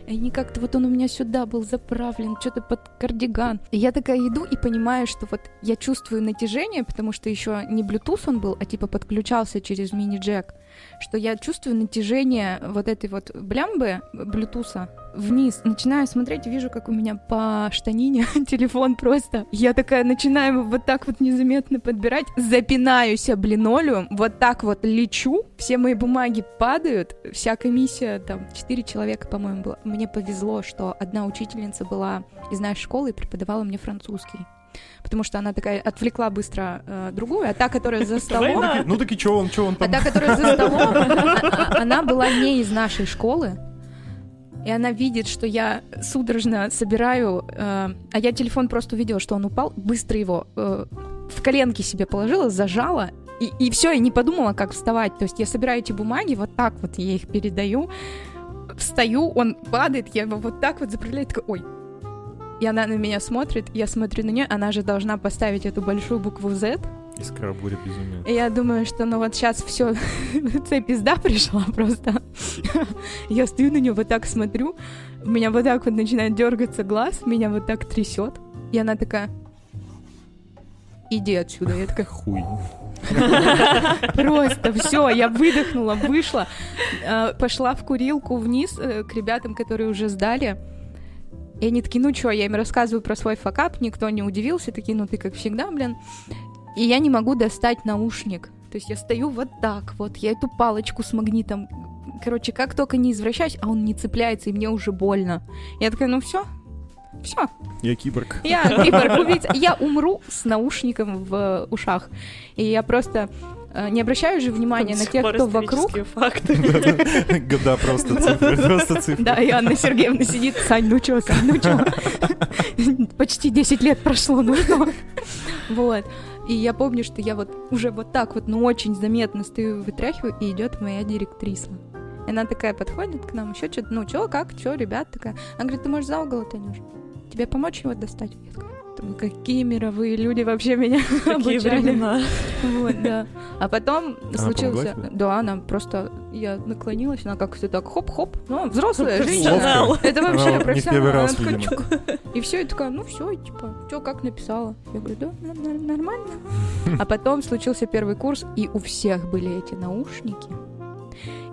И они как-то вот он у меня сюда был заправлен, что-то под кардиган. И я такая иду и понимаю, что вот я чувствую натяжение, потому что еще не Bluetooth он был, а типа подключался через мини-джек что я чувствую натяжение вот этой вот блямбы блютуса вниз. Начинаю смотреть, вижу, как у меня по штанине телефон просто. Я такая начинаю вот так вот незаметно подбирать, запинаюсь об линолеум, вот так вот лечу, все мои бумаги падают, вся комиссия, там, четыре человека, по-моему, было. Мне повезло, что одна учительница была из нашей школы и преподавала мне французский потому что она такая отвлекла быстро э, другую, а та, которая за столом... Ну так и что он, что он там? А та, которая за столом, она была не из нашей школы, и она видит, что я судорожно собираю, э, а я телефон просто увидела, что он упал, быстро его э, в коленки себе положила, зажала, и, и все, и не подумала, как вставать. То есть я собираю эти бумаги, вот так вот я их передаю, встаю, он падает, я его вот так вот заправляю, такой, ой, и она на меня смотрит, я смотрю на нее, она же должна поставить эту большую букву Z. Искра буря безумия. И я думаю, что ну вот сейчас все, цепь пизда пришла просто. я стою на нее, вот так смотрю, у меня вот так вот начинает дергаться глаз, меня вот так трясет. И она такая, иди отсюда. Я такая, хуй. Просто все, я выдохнула, вышла, э, пошла в курилку вниз э, к ребятам, которые уже сдали. И они такие, ну что, я им рассказываю про свой факап, никто не удивился, такие, ну ты как всегда, блин. И я не могу достать наушник. То есть я стою вот так вот, я эту палочку с магнитом, короче, как только не извращаюсь, а он не цепляется, и мне уже больно. Я такая, ну все, все. Я киборг. Я киборг убийца. Я умру с наушником в ушах. И я просто Э, не обращаю же внимания на тех, кто вокруг. факты. Года просто цифры, просто цифры. Да, и Анна Сергеевна сидит, Сань, ну чё, Сань, ну чё? Почти 10 лет прошло, ну что? Вот. И я помню, что я вот уже вот так вот, ну очень заметно стою, вытряхиваю, и идет моя директриса. И она такая подходит к нам, еще что-то, ну чё, как, чё, ребят, такая. Она говорит, ты можешь за угол отойдешь? Тебе помочь его достать? Я такая, Думаю, какие мировые люди вообще меня Какие времена. Вот, да. А потом она случился... Да, она просто... Я наклонилась, она как-то так хоп-хоп. Ну, взрослая женщина. Это вообще профессионал. И все, и такая, ну все, типа, что, как написала? Я говорю, да, нормально. А потом случился первый курс, и у всех были эти наушники.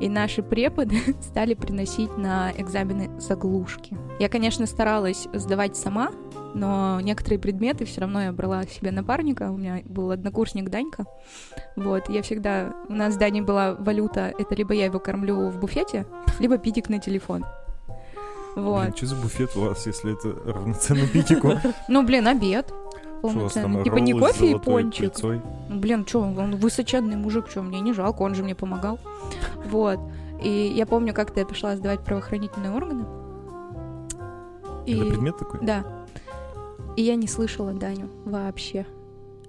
И наши преподы стали приносить на экзамены заглушки. Я, конечно, старалась сдавать сама, но некоторые предметы все равно я брала себе напарника. У меня был однокурсник Данька. Вот, я всегда... У нас с Даней была валюта, это либо я его кормлю в буфете, либо питик на телефон. Вот. Блин, что за буфет у вас, если это равноценно питику? Ну, блин, обед. Полноценный. Типа не кофе и пончик. Ну, блин, что, он высоченный мужик, что, мне не жалко, он же мне помогал. Вот. И я помню, как-то я пришла сдавать правоохранительные органы. Это предмет такой? Да. И я не слышала Даню вообще.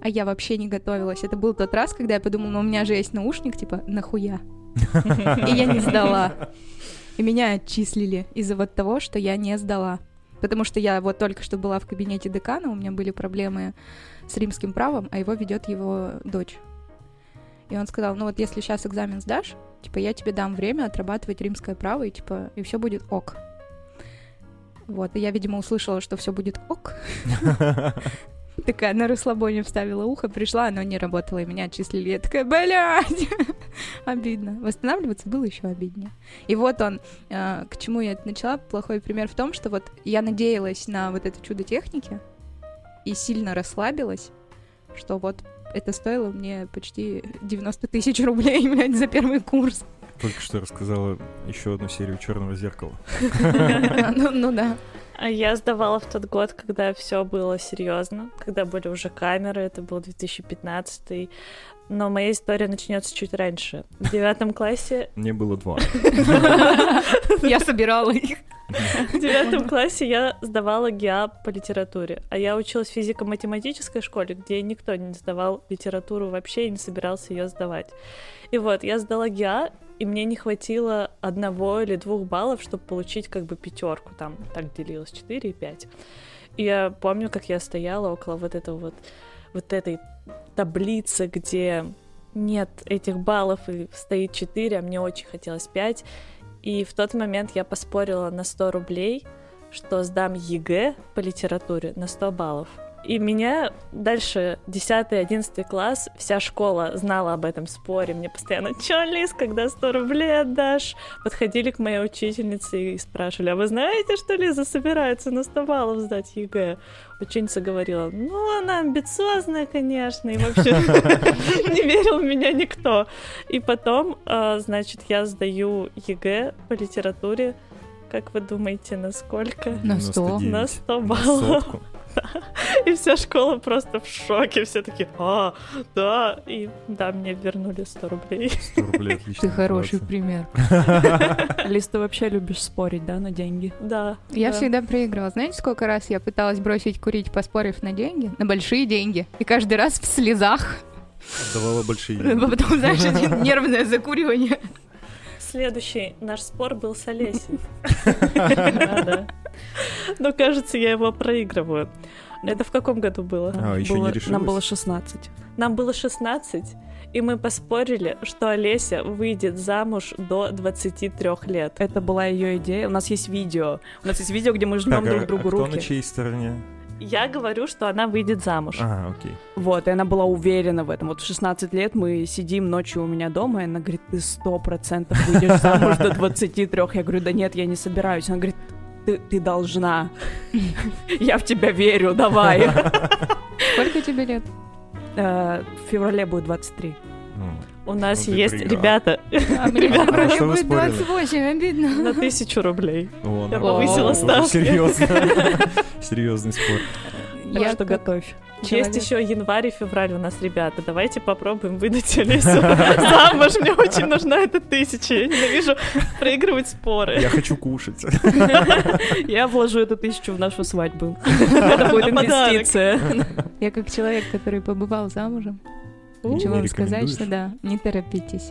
А я вообще не готовилась. Это был тот раз, когда я подумала, ну у меня же есть наушник, типа, нахуя? И я не сдала. И меня отчислили из-за вот того, что я не сдала. Потому что я вот только что была в кабинете декана, у меня были проблемы с римским правом, а его ведет его дочь. И он сказал, ну вот если сейчас экзамен сдашь, типа я тебе дам время отрабатывать римское право, и типа, и все будет ок. Вот, и я, видимо, услышала, что все будет ок. Такая на расслабоне вставила ухо, пришла, оно не работало, и меня отчислили. Я такая, блядь, обидно. Восстанавливаться было еще обиднее. И вот он, э, к чему я начала, плохой пример в том, что вот я надеялась на вот это чудо техники и сильно расслабилась, что вот это стоило мне почти 90 тысяч рублей, блядь, за первый курс. Только что рассказала еще одну серию Черного зеркала. Ну, ну да. А я сдавала в тот год, когда все было серьезно, когда были уже камеры, это был 2015 но моя история начнется чуть раньше. В девятом классе... Мне было два. Я собирала их. В девятом классе я сдавала ГИА по литературе, а я училась в физико-математической школе, где никто не сдавал литературу вообще и не собирался ее сдавать. И вот, я сдала ГИА, и мне не хватило одного или двух баллов, чтобы получить как бы пятерку, там так делилось 4 и 5. И я помню, как я стояла около вот этого вот вот этой таблице, где нет этих баллов и стоит 4, а мне очень хотелось 5. И в тот момент я поспорила на 100 рублей, что сдам ЕГЭ по литературе на 100 баллов. И меня дальше 10-11 класс, вся школа знала об этом споре. Мне постоянно, чё, Лиз, когда 100 рублей отдашь? Подходили к моей учительнице и спрашивали, а вы знаете, что Лиза собирается на 100 баллов сдать ЕГЭ? Ученица говорила, ну, она амбициозная, конечно, и вообще не верил в меня никто. И потом, а, значит, я сдаю ЕГЭ по литературе. Как вы думаете, на сколько? На 100. 99. На 100 На баллов. И вся школа просто в шоке. Все такие, а, да. И да, мне вернули 100 рублей. 100 рублей, отлично. Ты хороший пример. Лиз, ты вообще любишь спорить, да, на деньги? Да. Я да. всегда проигрывала. Знаете, сколько раз я пыталась бросить курить, поспорив на деньги? На большие деньги. И каждый раз в слезах. Отдавала большие А деньги. Потом, знаешь, нервное закуривание. Следующий наш спор был с Олесей. Но кажется, я его проигрываю. Это в каком году было? А, еще Было- не решилась? Нам было 16. Нам было 16, и мы поспорили, что Олеся выйдет замуж до 23 лет. Это была ее идея. У нас есть видео. У нас есть видео, где мы жмем Так, а- друг а другу кто на руки. чьей стороне? Я говорю, что она выйдет замуж. А, окей. Вот, и она была уверена в этом. Вот в 16 лет мы сидим ночью у меня дома, и она говорит, ты сто процентов выйдешь замуж до 23. Я говорю, да нет, я не собираюсь. Она говорит, ты, ты должна. Я в тебя верю, давай. Сколько тебе лет? Э, В феврале будет 23. Ну, У нас Ну, есть, ребята, А мне будет спорили? 28, обидно. на тысячу рублей. Я повысила Уже ставки. Серьезно. Серьезный спор. Так Я что как готовь. человек- Есть еще январь и февраль у нас, ребята. Давайте попробуем выдать Олесю замуж. Мне очень нужна эта тысяча. Я ненавижу проигрывать споры. Я хочу кушать. Я вложу эту тысячу в нашу свадьбу. Это будет инвестиция. Я как человек, который побывал замужем, хочу вам не сказать, что да, не торопитесь.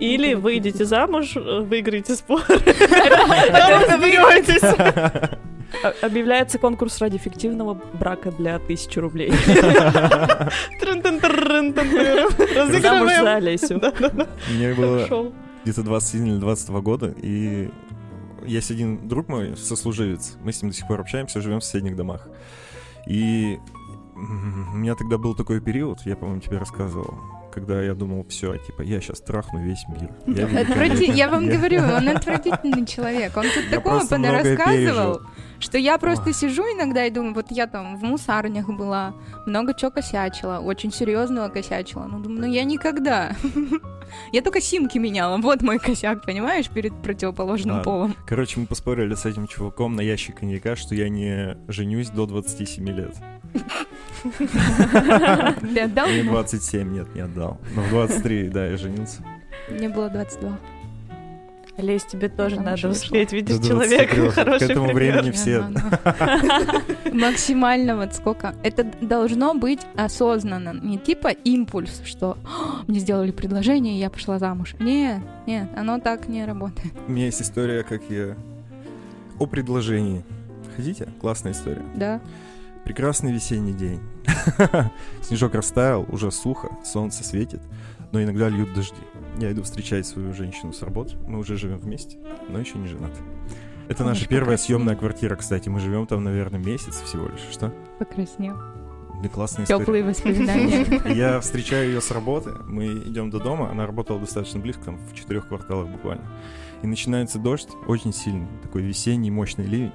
Или выйдете замуж, выиграете спор. Там разберетесь. А- Объявляется конкурс ради фиктивного брака для тысячи рублей. Замуж за. Олесю. Мне было где-то 21 или 22 года, и есть один друг мой, сослуживец, мы с ним до сих пор общаемся, живем в соседних домах. И у меня тогда был такой период, я, по-моему, тебе рассказывал, когда я думал, все, типа, я сейчас трахну весь мир. Я Отврати-. Я вам говорю, он отвратительный человек. Он тут такого многое рассказывал. Что я просто Ой. сижу иногда и думаю, вот я там в мусарнях была, много чего косячила, очень серьезного косячила. Ну, думаю, ну я никогда. Я только симки меняла. Вот мой косяк, понимаешь, перед противоположным Ладно. полом. Короче, мы поспорили с этим чуваком на ящик коньяка, что я не женюсь до 27 лет. Ты отдал И ему? 27, нет, не отдал. Но в 23, да, я женился. Мне было 22. Олесь, тебе тоже Замуж надо успеть. Видишь, До человек 23. хороший К этому пример. времени все. Нормально. Максимально вот сколько. Это должно быть осознанно. Не типа импульс, что «А, мне сделали предложение, и я пошла замуж. Нет, нет, оно так не работает. У меня есть история, как я... О предложении. Хотите? Классная история. Да. Прекрасный весенний день. Снежок растаял, уже сухо, солнце светит, но иногда льют дожди. Я иду встречать свою женщину с работы. Мы уже живем вместе, но еще не женаты. Это наша первая покраснел. съемная квартира, кстати. Мы живем там, наверное, месяц всего лишь. Что? Покраснел. Да классная история. Теплые воспоминания. Я встречаю ее с работы, мы идем до дома, она работала достаточно близко, там, в четырех кварталах буквально. И начинается дождь, очень сильный, такой весенний мощный ливень.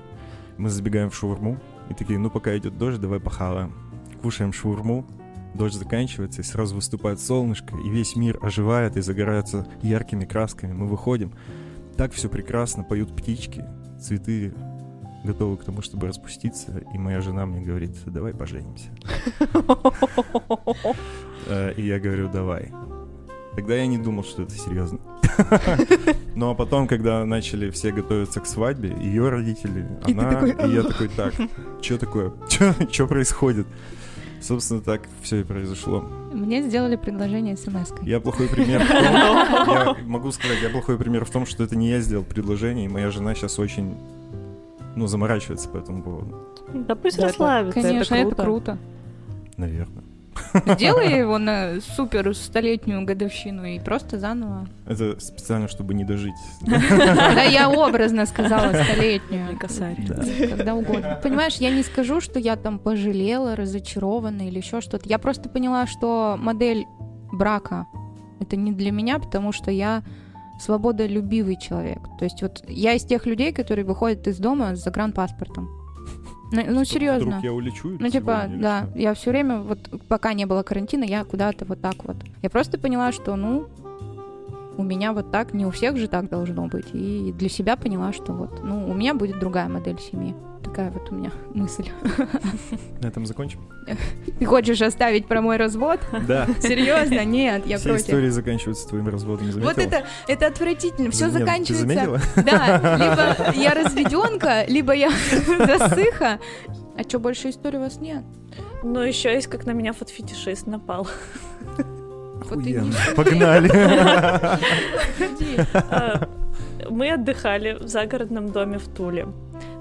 Мы забегаем в шаурму, и такие, ну пока идет дождь, давай похаваем. Кушаем шаурму, дождь заканчивается, и сразу выступает солнышко, и весь мир оживает и загорается яркими красками. Мы выходим, так все прекрасно, поют птички, цветы готовы к тому, чтобы распуститься, и моя жена мне говорит, давай поженимся. Э, И я говорю, давай. Тогда я не думал, что это серьезно. Ну а потом, когда начали все готовиться к свадьбе, ее родители, она, и я такой, так, что такое? Что происходит? Собственно, так все и произошло. Мне сделали предложение смс-кой. Я плохой пример в том, я могу сказать, я плохой пример в том, что это не я сделал предложение, и моя жена сейчас очень, ну, заморачивается по этому поводу, Да пусть Да, расслабится. Конечно, это круто. наверное. Сделай его на супер столетнюю годовщину и просто заново. Это специально, чтобы не дожить. Да я образно сказала столетнюю. Косарь. Да. Когда угодно. Понимаешь, я не скажу, что я там пожалела, разочарована или еще что-то. Я просто поняла, что модель брака это не для меня, потому что я свободолюбивый человек. То есть вот я из тех людей, которые выходят из дома с загранпаспортом. Ну, ну, серьезно. Вдруг я улечу Ну, типа, да, что? я все время, вот пока не было карантина, я куда-то вот так вот. Я просто поняла, что, ну, у меня вот так, не у всех же так должно быть. И для себя поняла, что вот, ну, у меня будет другая модель семьи. Такая вот у меня мысль. На этом закончим? Ты хочешь оставить про мой развод? Да. Серьезно? Нет, я Все против. истории заканчиваются твоим разводом, заметила? Вот это, это отвратительно. Все Нет, Ты заканчивается. заметила? Да, либо я разведенка, либо я засыха. А что, больше историй у вас нет? Ну, еще есть, как на меня фотофетишист напал. Охуенно. Погнали. А, Мы отдыхали в загородном доме в Туле.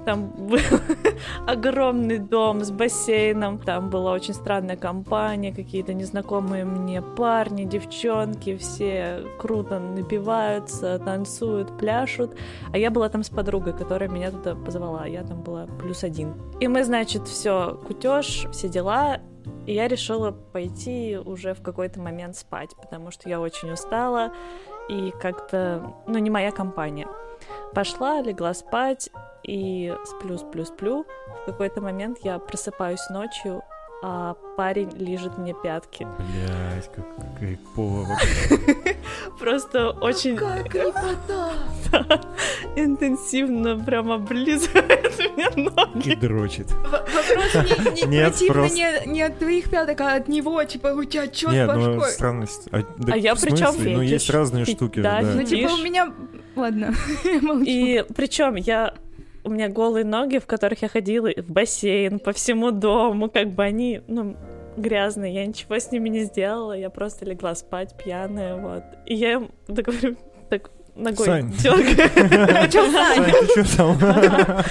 Там был огромный дом с бассейном. Там была очень странная компания, какие-то незнакомые мне парни, девчонки. Все круто напиваются, танцуют, пляшут. А я была там с подругой, которая меня туда позвала. Я там была плюс один. И мы, значит, все кутеж, все дела. И я решила пойти уже в какой-то момент спать, потому что я очень устала и как-то, ну, не моя компания. Пошла, легла спать и сплю, сплю, сплю. В какой-то момент я просыпаюсь ночью, а парень лижет мне пятки. Блять, как кайфово. Просто очень интенсивно прям облизывает мне ноги. И дрочит. Вопрос не, не от твоих пяток, а от него, типа, у тебя чё с Нет, ну башкой? странность. А, А я в при чём смысле? Ну, есть разные штуки. да. Ну, типа, у меня... Ладно, я молчу. И причем я у меня голые ноги, в которых я ходила в бассейн по всему дому, как бы они, ну, грязные, я ничего с ними не сделала, я просто легла спать пьяная, вот. И я им так говорю, так ногой Сань. дёргаю. Чё, Сань? Ты чё там?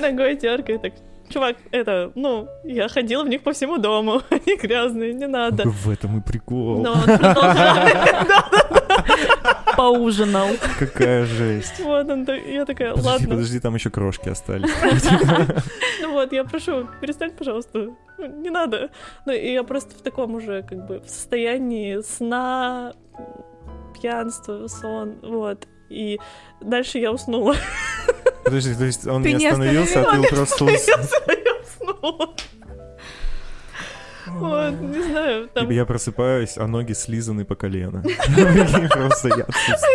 Ногой дергаю, так, чувак, это, ну, я ходила в них по всему дому, они грязные, не надо. В этом и прикол. Но он продолжает. Поужинал. Какая жесть. Вот он, я такая, ладно. подожди, там еще крошки остались. Ну вот, я прошу, перестань, пожалуйста. Ну, Не надо. Ну, и я просто в таком уже, как бы, в состоянии сна, пьянства, сон, вот. И дальше я уснула. Подожди, то есть он Ты не остановился, а ты просто... уснула. Вот, не знаю, там... Я просыпаюсь, а ноги слизаны по колено. Просто я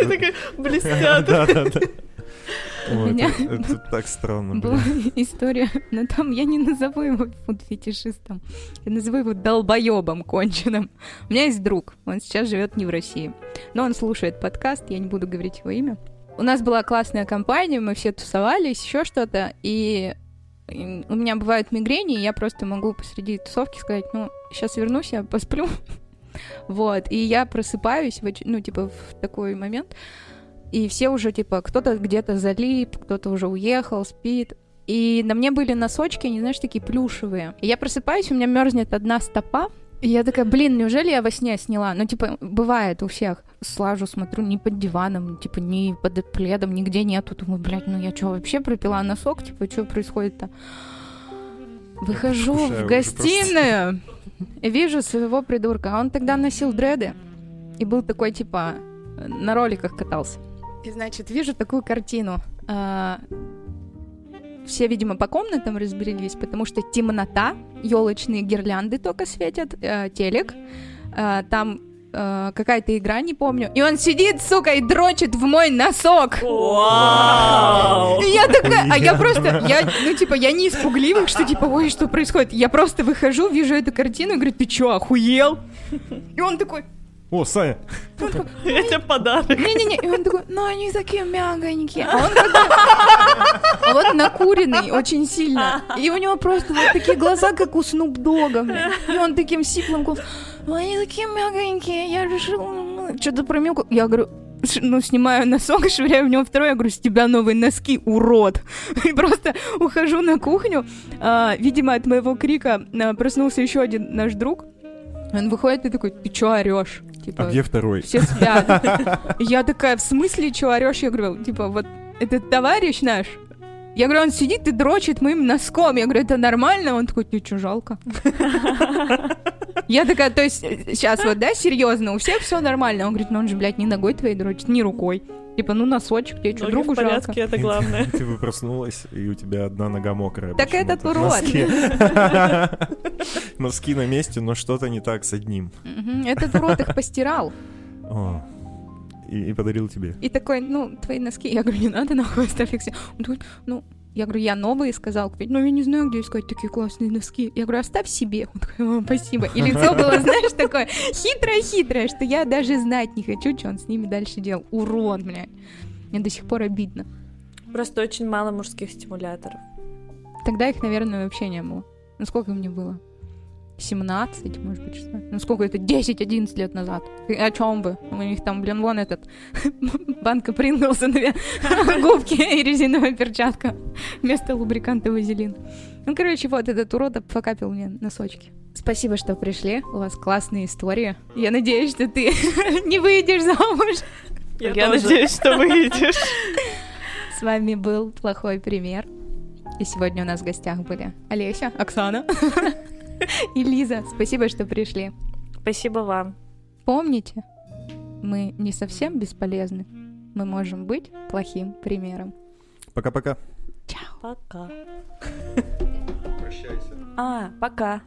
такие блестят. Ой, меня это- Это так странно, Была блин. история, но там я не назову его фуд-фетишистом, я назову его долбоебом конченым. У меня есть друг, он сейчас живет не в России, но он слушает подкаст, я не буду говорить его имя. У нас была классная компания, мы все тусовались, еще что-то, и у меня бывают мигрени, и я просто могу посреди тусовки сказать, ну, сейчас вернусь, я посплю. Вот, и я просыпаюсь, в ну, типа, в такой момент, и все уже, типа, кто-то где-то залип, кто-то уже уехал, спит. И на мне были носочки, они, знаешь, такие плюшевые. И я просыпаюсь, у меня мерзнет одна стопа, и я такая, блин, неужели я во сне сняла? Ну, типа, бывает у всех. Слажу, смотрю, ни под диваном, типа, ни под пледом, нигде нету. Думаю, блядь, ну я что, вообще пропила носок? Типа, что происходит-то? Выхожу в гостиную и вижу своего придурка. А Он тогда носил дреды и был такой, типа, на роликах катался. И, значит, вижу такую картину. А, Все, видимо, по комнатам разберились, потому что темнота, елочные гирлянды только светят, э, телек, э, там э, какая-то игра, не помню. И он сидит, сука, и дрочит в мой носок. Вау! И я такая, а я просто, я, ну, типа, я не испугливых, что, типа, ой, что происходит? Я просто выхожу, вижу эту картину и говорю, ты чё, охуел? И он такой, О, Саня! Я тебе подарок. не-не-не, и он такой, ну, они такие мягонькие. А он а вот накуренный очень сильно. И у него просто вот такие глаза, как у Снуп Дога. И он таким сиплым голосом, ну, они такие мягонькие, я решил, ну, что-то промелку. Я говорю, ну, снимаю носок, швыряю в него второй, я говорю, с тебя новые носки, урод. И просто ухожу на кухню. А, видимо, от моего крика а, проснулся еще один наш друг. Он выходит и такой, ты чё орешь? Типа, А где второй? все спят. Я такая, в смысле, чё орешь? Я говорю, типа, вот этот товарищ наш, я говорю, он сидит и дрочит моим носком. Я говорю, это нормально? Он такой, что, жалко? Я такая, то есть, сейчас вот, да, серьезно, у всех все нормально. Он говорит, ну он же, блядь, ни ногой твоей дрочит, ни рукой. Типа, ну носочек, тебе что, другу в порядке, жалко? это главное. Ты бы проснулась, и у тебя одна нога мокрая. Так этот урод. Носки. На месте, но что-то не так с одним. Этот урод их постирал. И, и подарил тебе. И такой, ну, твои носки. Я говорю, не надо, нахуй, оставь их все. Он такой, ну, я говорю, я новые сказал купить. Ну, я не знаю, где искать такие классные носки. Я говорю, оставь себе. Он такой, «О, спасибо. И лицо было, знаешь, такое хитрое-хитрое, что я даже знать не хочу, что он с ними дальше делал. Урод, блядь. Мне до сих пор обидно. Просто очень мало мужских стимуляторов. Тогда их, наверное, вообще не было. Ну, сколько мне было? 17, может быть, что? Ну, сколько это? 10-11 лет назад. И О чем бы? У них там, блин, вон этот банка Принглса, две губки и резиновая перчатка вместо лубриканта вазелин. Ну, короче, вот этот урод покапил мне носочки. Спасибо, что пришли. У вас классные истории. Я надеюсь, что ты не выйдешь замуж. Я, надеюсь, что выйдешь. С вами был плохой пример. И сегодня у нас в гостях были Олеся, Оксана и Лиза. Спасибо, что пришли. Спасибо вам. Помните, мы не совсем бесполезны. Мы можем быть плохим примером. Пока-пока. Пока. Прощайся. А, пока.